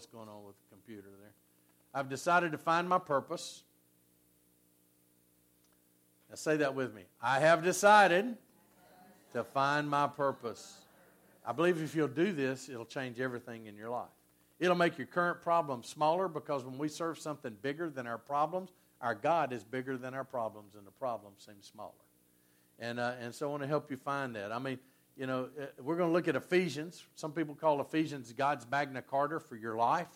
what's going on with the computer there. I've decided to find my purpose. Now say that with me. I have decided to find my purpose. I believe if you'll do this, it'll change everything in your life. It'll make your current problems smaller because when we serve something bigger than our problems, our God is bigger than our problems, and the problems seem smaller. And, uh, and so I want to help you find that. I mean, you know, uh, we're going to look at Ephesians. Some people call Ephesians God's Magna Carta for your life.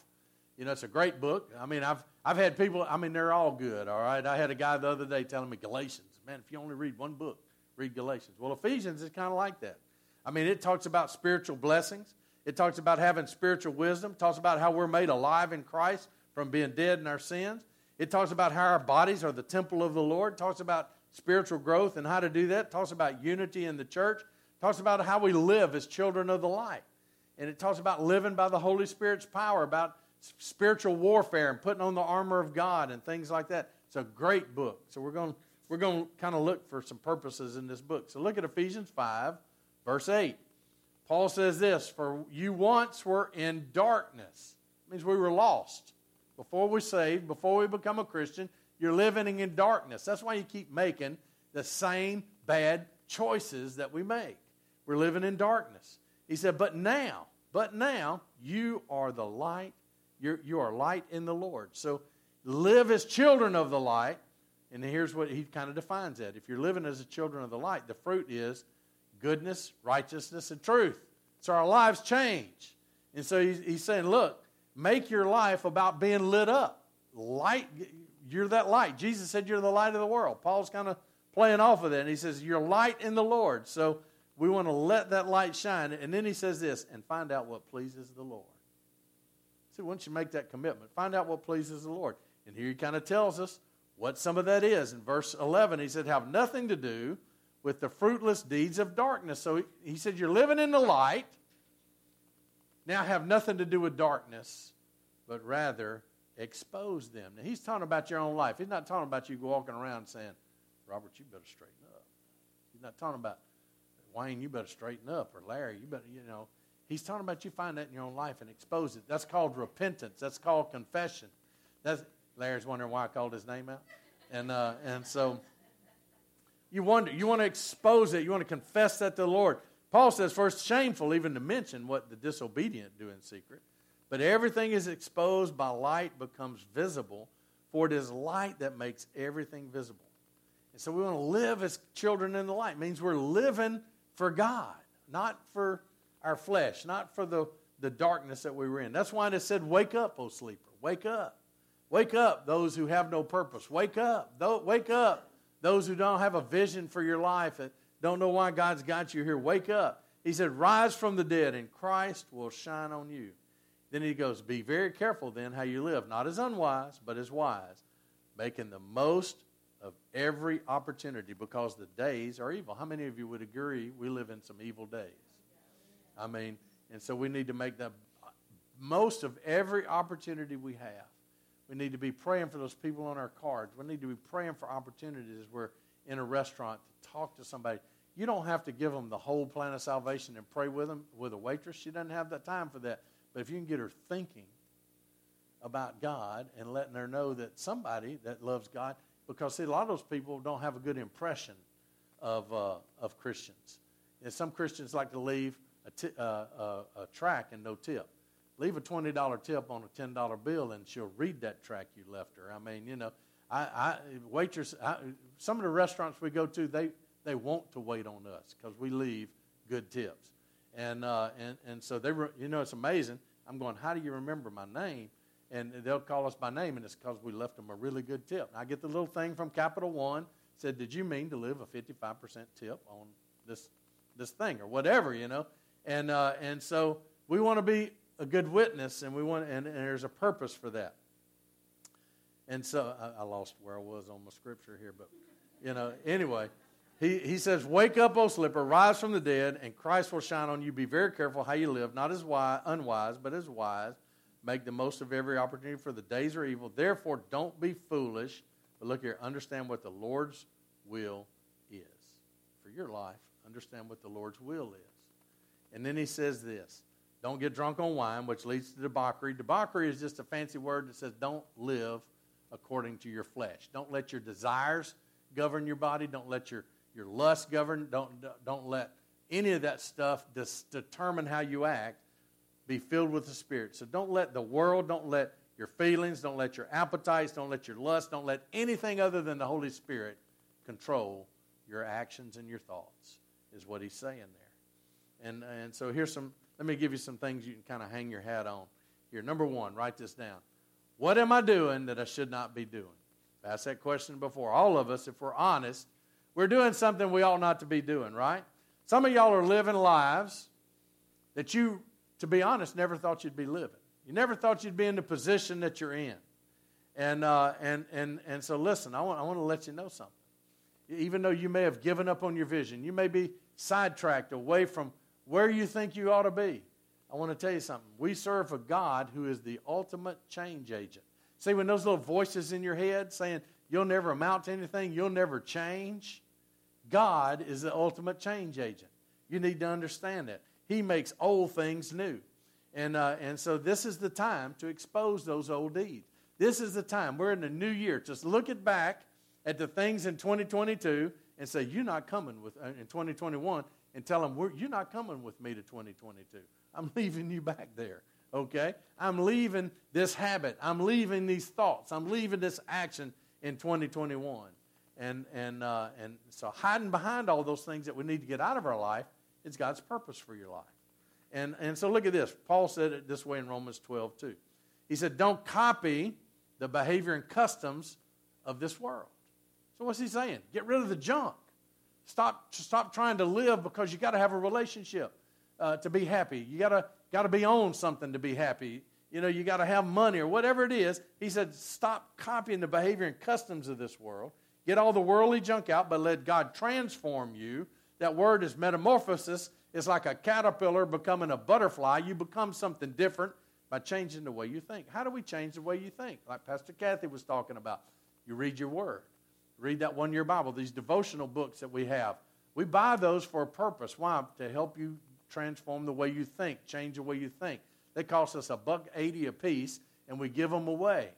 You know, it's a great book. I mean, I've, I've had people, I mean, they're all good, all right? I had a guy the other day telling me Galatians. Man, if you only read one book, read Galatians. Well, Ephesians is kind of like that. I mean, it talks about spiritual blessings. It talks about having spiritual wisdom. It talks about how we're made alive in Christ from being dead in our sins. It talks about how our bodies are the temple of the Lord. It talks about spiritual growth and how to do that. It talks about unity in the church. It talks about how we live as children of the light. And it talks about living by the Holy Spirit's power, about spiritual warfare and putting on the armor of God and things like that. It's a great book. So we're going we're going to kind of look for some purposes in this book. So look at Ephesians 5, verse 8. Paul says this For you once were in darkness. It means we were lost. Before we saved, before we become a Christian, you're living in darkness. That's why you keep making the same bad choices that we make. We're living in darkness. He said, But now, but now, you are the light. You're, you are light in the Lord. So live as children of the light. And here's what he kind of defines that. If you're living as a children of the light, the fruit is goodness, righteousness, and truth. So our lives change. And so he's, he's saying, look, make your life about being lit up. Light, you're that light. Jesus said you're the light of the world. Paul's kind of playing off of that. And he says, You're light in the Lord. So we want to let that light shine. And then he says this, and find out what pleases the Lord. See, once you make that commitment, find out what pleases the Lord. And here he kind of tells us what some of that is. In verse 11, he said, Have nothing to do with the fruitless deeds of darkness. So he, he said, You're living in the light. Now have nothing to do with darkness, but rather expose them. Now he's talking about your own life. He's not talking about you walking around saying, Robert, you better straighten up. He's not talking about Wayne, you better straighten up, or Larry, you better, you know. He's talking about you find that in your own life and expose it. That's called repentance. That's called confession. That's, Larry's wondering why I called his name out. And, uh, and so you wonder, you want to expose it, you want to confess that to the Lord. Paul says, first, shameful even to mention what the disobedient do in secret. But everything is exposed by light becomes visible, for it is light that makes everything visible. And so we want to live as children in the light. It means we're living for God, not for our flesh, not for the, the darkness that we were in. That's why it said, Wake up, O sleeper. Wake up. Wake up, those who have no purpose. Wake up. Wake up, those who don't have a vision for your life, that don't know why God's got you here. Wake up. He said, Rise from the dead, and Christ will shine on you. Then he goes, Be very careful then how you live, not as unwise, but as wise, making the most of every opportunity because the days are evil. How many of you would agree we live in some evil days? I mean, and so we need to make the most of every opportunity we have. We need to be praying for those people on our cards. We need to be praying for opportunities we're in a restaurant to talk to somebody. You don't have to give them the whole plan of salvation and pray with them with a waitress. She doesn't have that time for that. But if you can get her thinking about God and letting her know that somebody that loves God, because see, a lot of those people don't have a good impression of, uh, of Christians. And some Christians like to leave a, t- uh, uh, a tract and no tip leave a $20 tip on a $10 bill and she'll read that tract you left her. I mean, you know, I, I waitress, I, some of the restaurants we go to, they, they want to wait on us because we leave good tips. And, uh, and, and so they, re, you know, it's amazing. I'm going, how do you remember my name? And they'll call us by name, and it's because we left them a really good tip. I get the little thing from Capital One said, "Did you mean to leave a 55% tip on this this thing or whatever?" You know, and uh, and so we want to be a good witness, and we want, and, and there's a purpose for that. And so I, I, lost where I was on my scripture here, but you know, anyway, he, he says, Wake up, O slipper, rise from the dead, and Christ will shine on you. Be very careful how you live, not as wise, unwise, but as wise. Make the most of every opportunity, for the days are evil. Therefore, don't be foolish, but look here, understand what the Lord's will is for your life. Understand what the Lord's will is. And then he says this Don't get drunk on wine, which leads to debauchery. Debauchery is just a fancy word that says don't live according to your flesh. Don't let your desires govern your body. Don't let your, your lust govern. Don't, don't let any of that stuff determine how you act. Be filled with the Spirit. So don't let the world, don't let your feelings, don't let your appetites, don't let your lust, don't let anything other than the Holy Spirit control your actions and your thoughts, is what he's saying there. And, and so here's some, let me give you some things you can kind of hang your hat on. Here, number one, write this down. What am I doing that I should not be doing? I asked that question before. All of us, if we're honest, we're doing something we ought not to be doing, right? Some of y'all are living lives that you, to be honest, never thought you'd be living. You never thought you'd be in the position that you're in. And, uh, and, and, and so, listen, I want, I want to let you know something. Even though you may have given up on your vision, you may be sidetracked away from where you think you ought to be. I want to tell you something. We serve a God who is the ultimate change agent. See, when those little voices in your head saying, you'll never amount to anything, you'll never change, God is the ultimate change agent. You need to understand that. He makes old things new. And, uh, and so this is the time to expose those old deeds. This is the time. We're in the new year. Just look it back at the things in 2022 and say, You're not coming with uh, in 2021, and tell them, You're not coming with me to 2022. I'm leaving you back there. Okay? I'm leaving this habit. I'm leaving these thoughts. I'm leaving this action in 2021. And, and, uh, and so hiding behind all those things that we need to get out of our life is God's purpose for your life. And, and so look at this. Paul said it this way in Romans 12, too. He said, Don't copy the behavior and customs of this world. So what's he saying? Get rid of the junk. Stop, stop trying to live because you got to have a relationship uh, to be happy. You got to got to be on something to be happy. You know, you got to have money or whatever it is. He said, stop copying the behavior and customs of this world. Get all the worldly junk out, but let God transform you. That word is metamorphosis. It's like a caterpillar becoming a butterfly. You become something different by changing the way you think. How do we change the way you think? Like Pastor Kathy was talking about. You read your word. Read that one year Bible, these devotional books that we have. We buy those for a purpose. Why? To help you transform the way you think, change the way you think. They cost us a buck eighty a piece, and we give them away.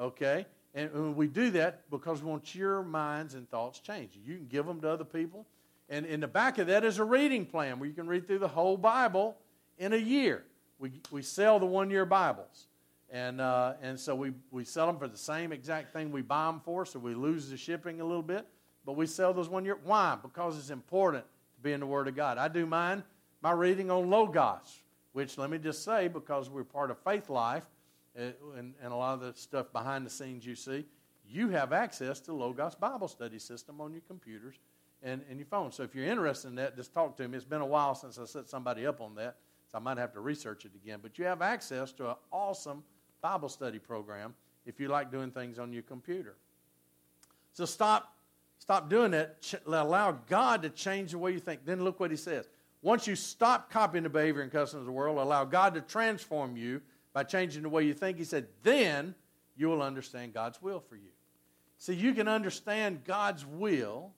Okay? And we do that because we want your minds and thoughts changed. You can give them to other people. And in the back of that is a reading plan where you can read through the whole Bible in a year. We, we sell the one year Bibles. And, uh, and so we, we sell them for the same exact thing we buy them for, so we lose the shipping a little bit. But we sell those one year. Why? Because it's important to be in the Word of God. I do mine, my reading on Logos, which let me just say, because we're part of Faithlife uh, and, and a lot of the stuff behind the scenes you see, you have access to Logos Bible Study System on your computers and, and your phone. So if you're interested in that, just talk to me. It's been a while since I set somebody up on that, so I might have to research it again. But you have access to an awesome Bible study program if you like doing things on your computer. So stop, stop doing that. Ch- allow God to change the way you think. Then look what he says. Once you stop copying the behavior and customs of the world, allow God to transform you by changing the way you think. He said, then you will understand God's will for you. See, you can understand God's will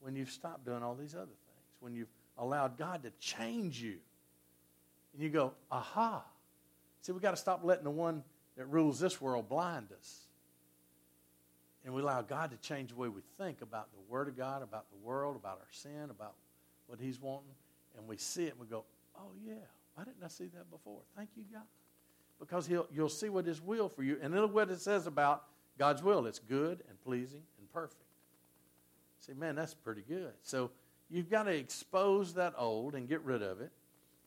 when you've stopped doing all these other things, when you've allowed God to change you. And you go, aha. See, we've got to stop letting the one that rules this world blind us. And we allow God to change the way we think about the Word of God, about the world, about our sin, about what He's wanting. And we see it and we go, oh, yeah, why didn't I see that before? Thank you, God. Because he'll, you'll see what His will for you. And look what it says about God's will it's good and pleasing and perfect. Say, man, that's pretty good. So you've got to expose that old and get rid of it.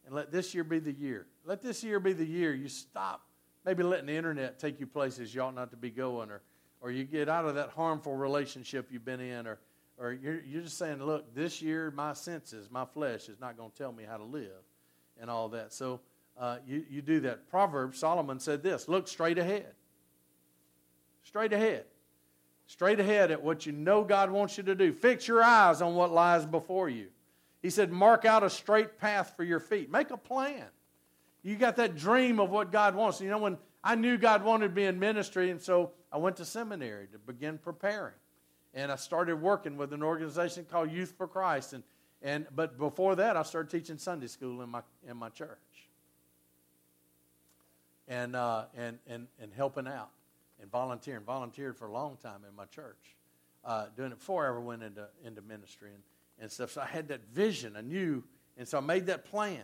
And let this year be the year. Let this year be the year you stop maybe letting the internet take you places you ought not to be going, or, or you get out of that harmful relationship you've been in, or, or you're, you're just saying, look, this year my senses, my flesh is not going to tell me how to live and all that. So uh, you, you do that. Proverbs, Solomon said this look straight ahead. Straight ahead straight ahead at what you know God wants you to do. Fix your eyes on what lies before you. He said, Mark out a straight path for your feet. Make a plan. You got that dream of what God wants. You know, when I knew God wanted me in ministry, and so I went to seminary to begin preparing. And I started working with an organization called Youth for Christ. And, and, but before that, I started teaching Sunday school in my, in my church. and, uh, and, and, and helping out and volunteering. Volunteered for a long time in my church, uh, doing it before I ever went into, into ministry and, and stuff. So I had that vision. I knew, and so I made that plan.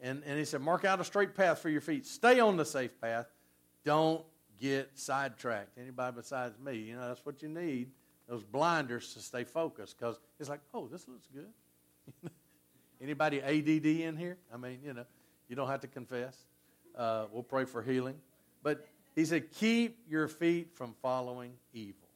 And, and he said, Mark out a straight path for your feet. Stay on the safe path. Don't get sidetracked. Anybody besides me, you know, that's what you need those blinders to stay focused because it's like, oh, this looks good. Anybody ADD in here? I mean, you know, you don't have to confess. Uh, we'll pray for healing. But he said, keep your feet from following evil.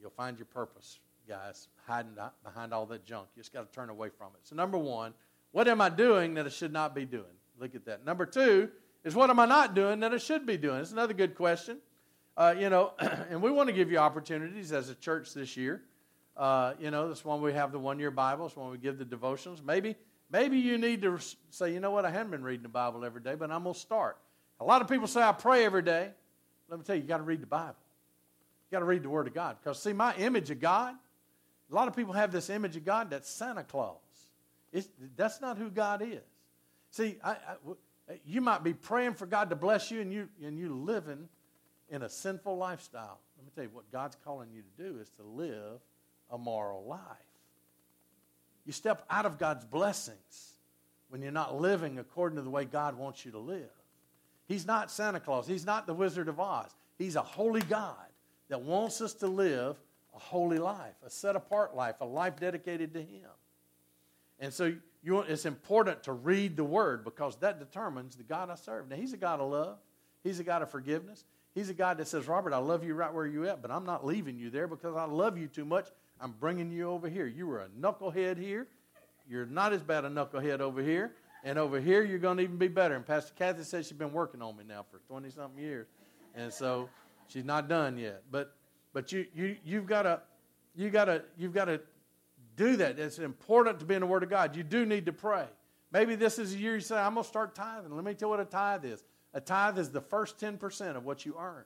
You'll find your purpose, guys, hiding behind all that junk. You just got to turn away from it. So, number one, what am I doing that I should not be doing? Look at that. Number two is what am I not doing that I should be doing? It's another good question. Uh, you know, and we want to give you opportunities as a church this year. Uh, you know, that's when we have the one year Bible, Bibles, when we give the devotions. Maybe, maybe you need to say, you know what, I haven't been reading the Bible every day, but I'm going to start. A lot of people say, I pray every day. Let me tell you, you got to read the Bible. You got to read the Word of God. Because, see, my image of God, a lot of people have this image of God that's Santa Claus. It's, that's not who God is. See, I, I, you might be praying for God to bless you, and you and you living in a sinful lifestyle. Let me tell you what God's calling you to do is to live a moral life. You step out of God's blessings when you're not living according to the way God wants you to live. He's not Santa Claus. He's not the Wizard of Oz. He's a holy God that wants us to live a holy life, a set apart life, a life dedicated to Him. And so you, it's important to read the Word because that determines the God I serve. Now, He's a God of love, He's a God of forgiveness. He's a God that says, Robert, I love you right where you're at, but I'm not leaving you there because I love you too much. I'm bringing you over here. You were a knucklehead here. You're not as bad a knucklehead over here. And over here, you're going to even be better. And Pastor Kathy says she's been working on me now for 20 something years. And so she's not done yet. But, but you, you, you've got to, you gotta, you've got to do that. It's important to be in the Word of God. You do need to pray. Maybe this is a year you say, I'm going to start tithing. Let me tell you what a tithe is. A tithe is the first 10% of what you earn.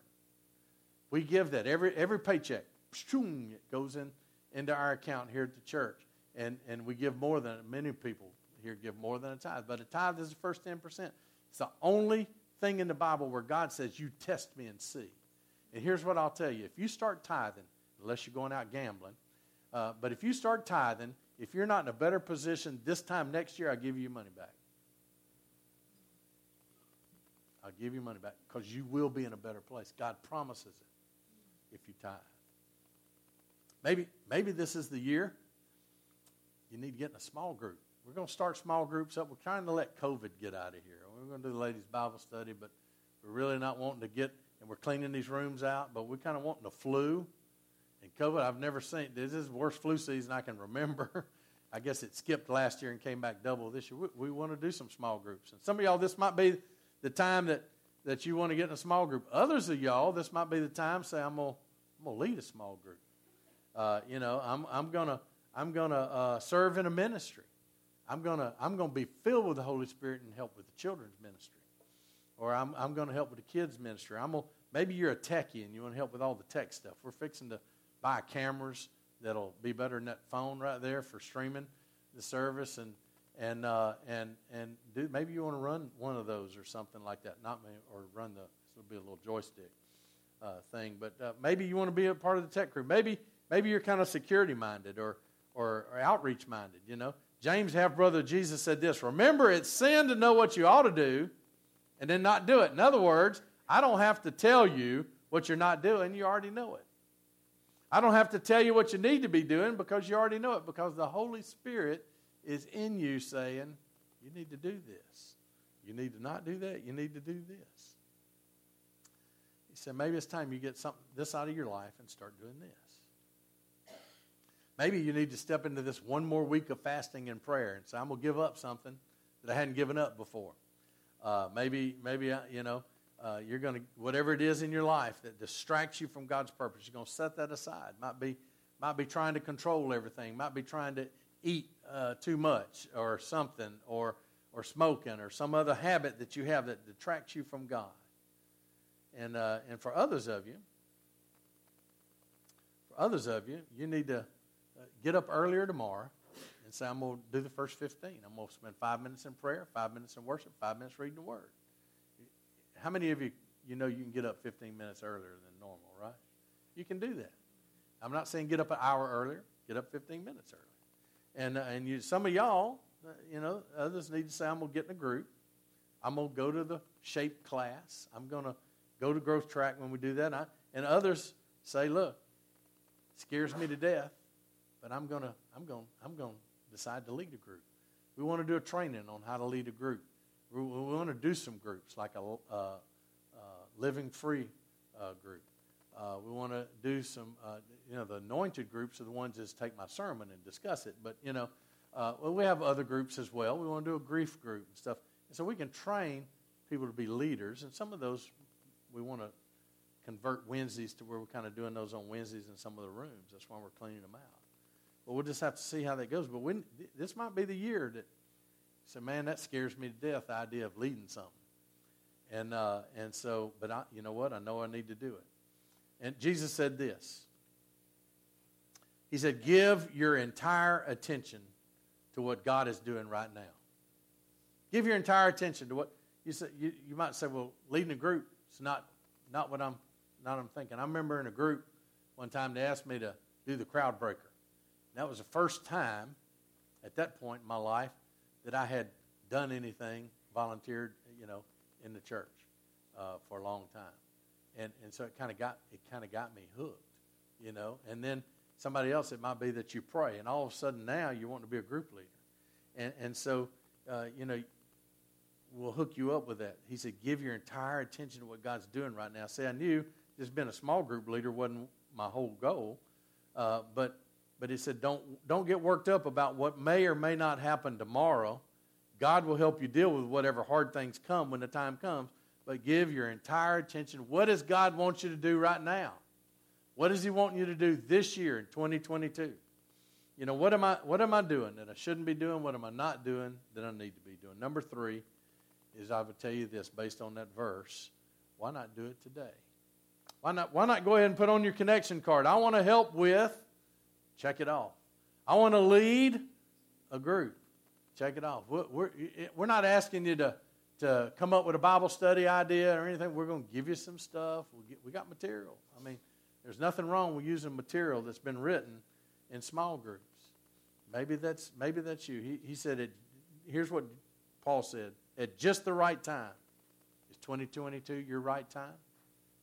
We give that every, every paycheck. It goes in into our account here at the church. And, and we give more than, many people here give more than a tithe. But a tithe is the first 10%. It's the only thing in the Bible where God says, You test me and see. And here's what I'll tell you if you start tithing, unless you're going out gambling, uh, but if you start tithing, if you're not in a better position this time next year, I'll give you money back. I'll give you money back because you will be in a better place. God promises it if you tithe. Maybe, maybe this is the year you need to get in a small group. We're going to start small groups up. We're trying to let COVID get out of here. We're going to do the ladies' Bible study, but we're really not wanting to get, and we're cleaning these rooms out, but we're kind of wanting the flu. And COVID, I've never seen, this is the worst flu season I can remember. I guess it skipped last year and came back double this year. We, we want to do some small groups. And some of y'all, this might be the time that, that you want to get in a small group. Others of y'all, this might be the time say, I'm going I'm to lead a small group. Uh, you know, I'm, I'm going to I'm gonna, uh, serve in a ministry. I'm going to I'm gonna be filled with the Holy Spirit and help with the children's ministry. Or I'm, I'm going to help with the kids' ministry. I'm gonna, maybe you're a techie and you want to help with all the tech stuff. We're fixing to buy cameras that'll be better than that phone right there for streaming the service and and uh, and and do, maybe you want to run one of those or something like that. Not me, or run the this will be a little joystick uh, thing, but uh, maybe you want to be a part of the tech crew. Maybe maybe you're kind of security minded or, or or outreach minded. You know, James half brother of Jesus said this: Remember, it's sin to know what you ought to do, and then not do it. In other words, I don't have to tell you what you're not doing; you already know it. I don't have to tell you what you need to be doing because you already know it because the Holy Spirit is in you saying, you need to do this. You need to not do that. You need to do this. He said, maybe it's time you get something this out of your life and start doing this. Maybe you need to step into this one more week of fasting and prayer and say, I'm going to give up something that I hadn't given up before. Uh, maybe, maybe uh, you know, uh, you're going to whatever it is in your life that distracts you from God's purpose. You're going to set that aside. Might be, might be trying to control everything. Might be trying to eat uh, too much or something or, or smoking or some other habit that you have that detracts you from God. And, uh, and for others of you, for others of you, you need to get up earlier tomorrow and say, I'm going to do the first 15. I'm going to spend five minutes in prayer, five minutes in worship, five minutes reading the Word. how many of you you know you can get up 15 minutes earlier than normal, right? You can do that. I'm not saying get up an hour earlier. Get up 15 minutes early. And uh, and you, some of y'all, uh, you know, others need to say, I'm gonna get in a group. I'm gonna go to the shape class. I'm gonna go to growth track when we do that. And, I, and others say, look, scares me to death, but I'm gonna I'm gonna I'm gonna decide to lead a group. We want to do a training on how to lead a group. We, we want to do some groups like a uh, uh, living free uh, group. Uh, we want to do some, uh, you know, the anointed groups are the ones that take my sermon and discuss it. But, you know, uh, well, we have other groups as well. We want to do a grief group and stuff. And so we can train people to be leaders. And some of those we want to convert Wednesdays to where we're kind of doing those on Wednesdays in some of the rooms. That's why we're cleaning them out. But we'll just have to see how that goes. But when, this might be the year that, say, man, that scares me to death, the idea of leading something. And, uh, and so, but I, you know what? I know I need to do it. And Jesus said this He said, Give your entire attention to what God is doing right now. Give your entire attention to what you say. You, you might say, Well, leading a group is not, not what I'm not I'm thinking. I remember in a group one time they asked me to do the crowd breaker. That was the first time at that point in my life that I had done anything, volunteered, you know, in the church uh, for a long time and and so it kind of got it kind of got me hooked, you know. And then somebody else, it might be that you pray, and all of a sudden now you want to be a group leader, and and so uh, you know we'll hook you up with that. He said, give your entire attention to what God's doing right now. Say, I knew just being a small group leader wasn't my whole goal, uh, but but he said, don't don't get worked up about what may or may not happen tomorrow. God will help you deal with whatever hard things come when the time comes but give your entire attention. What does God want you to do right now? What does He want you to do this year in 2022? You know, what am I what am I doing that I shouldn't be doing? What am I not doing that I need to be doing? Number three is I would tell you this based on that verse. Why not do it today? Why not, why not go ahead and put on your connection card? I want to help with, check it off. I want to lead a group. Check it off. We're, we're not asking you to to come up with a Bible study idea or anything, we're going to give you some stuff. we get, we got material. I mean, there's nothing wrong with using material that's been written in small groups. Maybe that's maybe that's you. He, he said it. Here's what Paul said: at just the right time. Is 2022 your right time?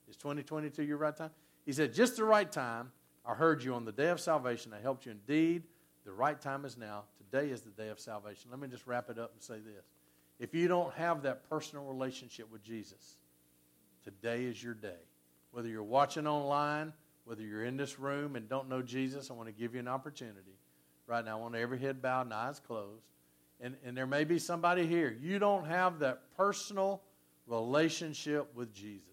Is 2022 your right time? He said, just the right time. I heard you on the day of salvation. I helped you indeed. The right time is now. Today is the day of salvation. Let me just wrap it up and say this. If you don't have that personal relationship with Jesus, today is your day. Whether you're watching online, whether you're in this room and don't know Jesus, I want to give you an opportunity. Right now, I want every head bowed and eyes closed. And, and there may be somebody here. You don't have that personal relationship with Jesus.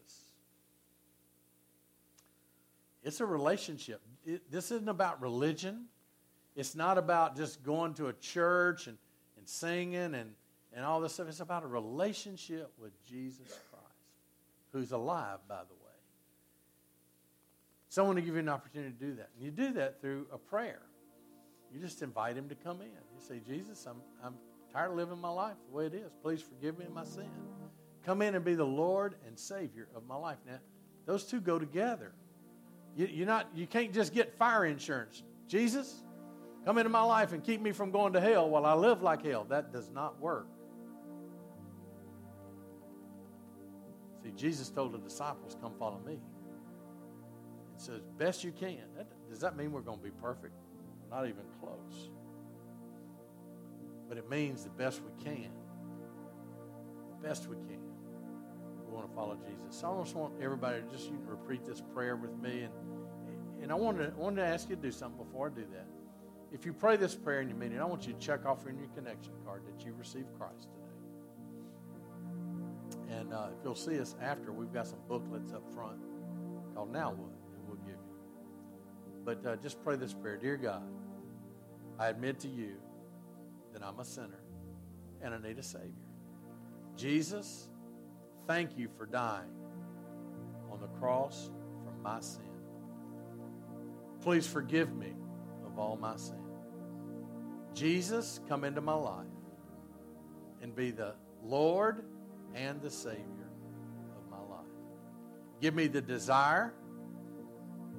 It's a relationship. It, this isn't about religion. It's not about just going to a church and, and singing and, and all this stuff. It's about a relationship with Jesus Christ, who's alive, by the way. Someone to give you an opportunity to do that. And you do that through a prayer. You just invite him to come in. You say, Jesus, I'm, I'm tired of living my life the way it is. Please forgive me my sin. Come in and be the Lord and Savior of my life. Now, those two go together. You, you're not, you can't just get fire insurance. Jesus, come into my life and keep me from going to hell while I live like hell. That does not work. See, Jesus told the disciples, Come follow me. He says, Best you can. That, does that mean we're going to be perfect? Not even close. But it means the best we can. The best we can. We want to follow Jesus. So I just want everybody to just you can repeat this prayer with me. And, and I wanted, I wanted to ask you to do something before I do that. If you pray this prayer in your meeting, I want you to check off in your connection card that you received Christ today. And uh, if you'll see us after, we've got some booklets up front called Now What, and we'll give you. But uh, just pray this prayer Dear God, I admit to you that I'm a sinner and I need a Savior. Jesus, thank you for dying on the cross for my sin. Please forgive me of all my sin. Jesus, come into my life and be the Lord and the Savior of my life. Give me the desire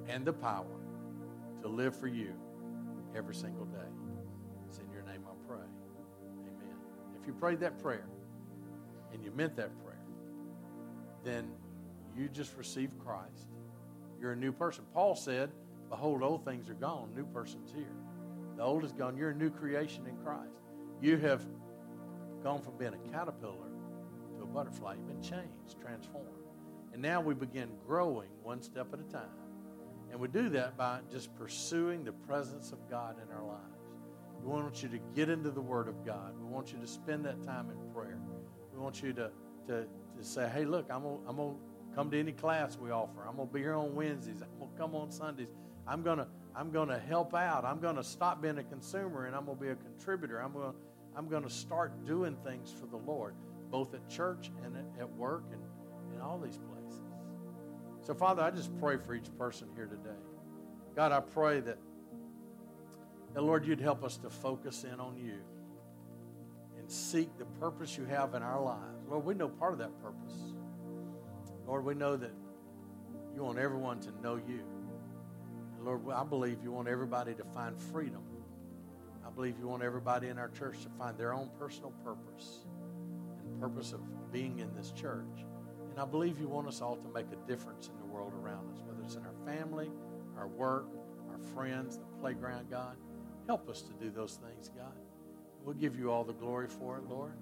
and the power to live for you every single day. It's in your name I pray. Amen. If you prayed that prayer and you meant that prayer, then you just received Christ. You're a new person. Paul said, Behold, old things are gone, new person's here. The old is gone. You're a new creation in Christ. You have gone from being a caterpillar to a butterfly. You've been changed, transformed. And now we begin growing one step at a time. And we do that by just pursuing the presence of God in our lives. We want you to get into the Word of God. We want you to spend that time in prayer. We want you to, to, to say, hey, look, I'm going to come to any class we offer. I'm going to be here on Wednesdays. I'm going to come on Sundays. I'm going to I'm going to help out. I'm going to stop being a consumer and I'm going to be a contributor. I'm going to, I'm going to start doing things for the Lord, both at church and at work and in all these places. So, Father, I just pray for each person here today. God, I pray that, that, Lord, you'd help us to focus in on you and seek the purpose you have in our lives. Lord, we know part of that purpose. Lord, we know that you want everyone to know you. Lord, I believe you want everybody to find freedom. I believe you want everybody in our church to find their own personal purpose and purpose of being in this church. And I believe you want us all to make a difference in the world around us, whether it's in our family, our work, our friends, the playground, God. Help us to do those things, God. We'll give you all the glory for it, Lord.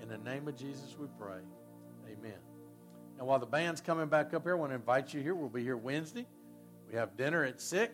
In the name of Jesus, we pray. Amen. Now, while the band's coming back up here, I want to invite you here. We'll be here Wednesday. We have dinner at 6.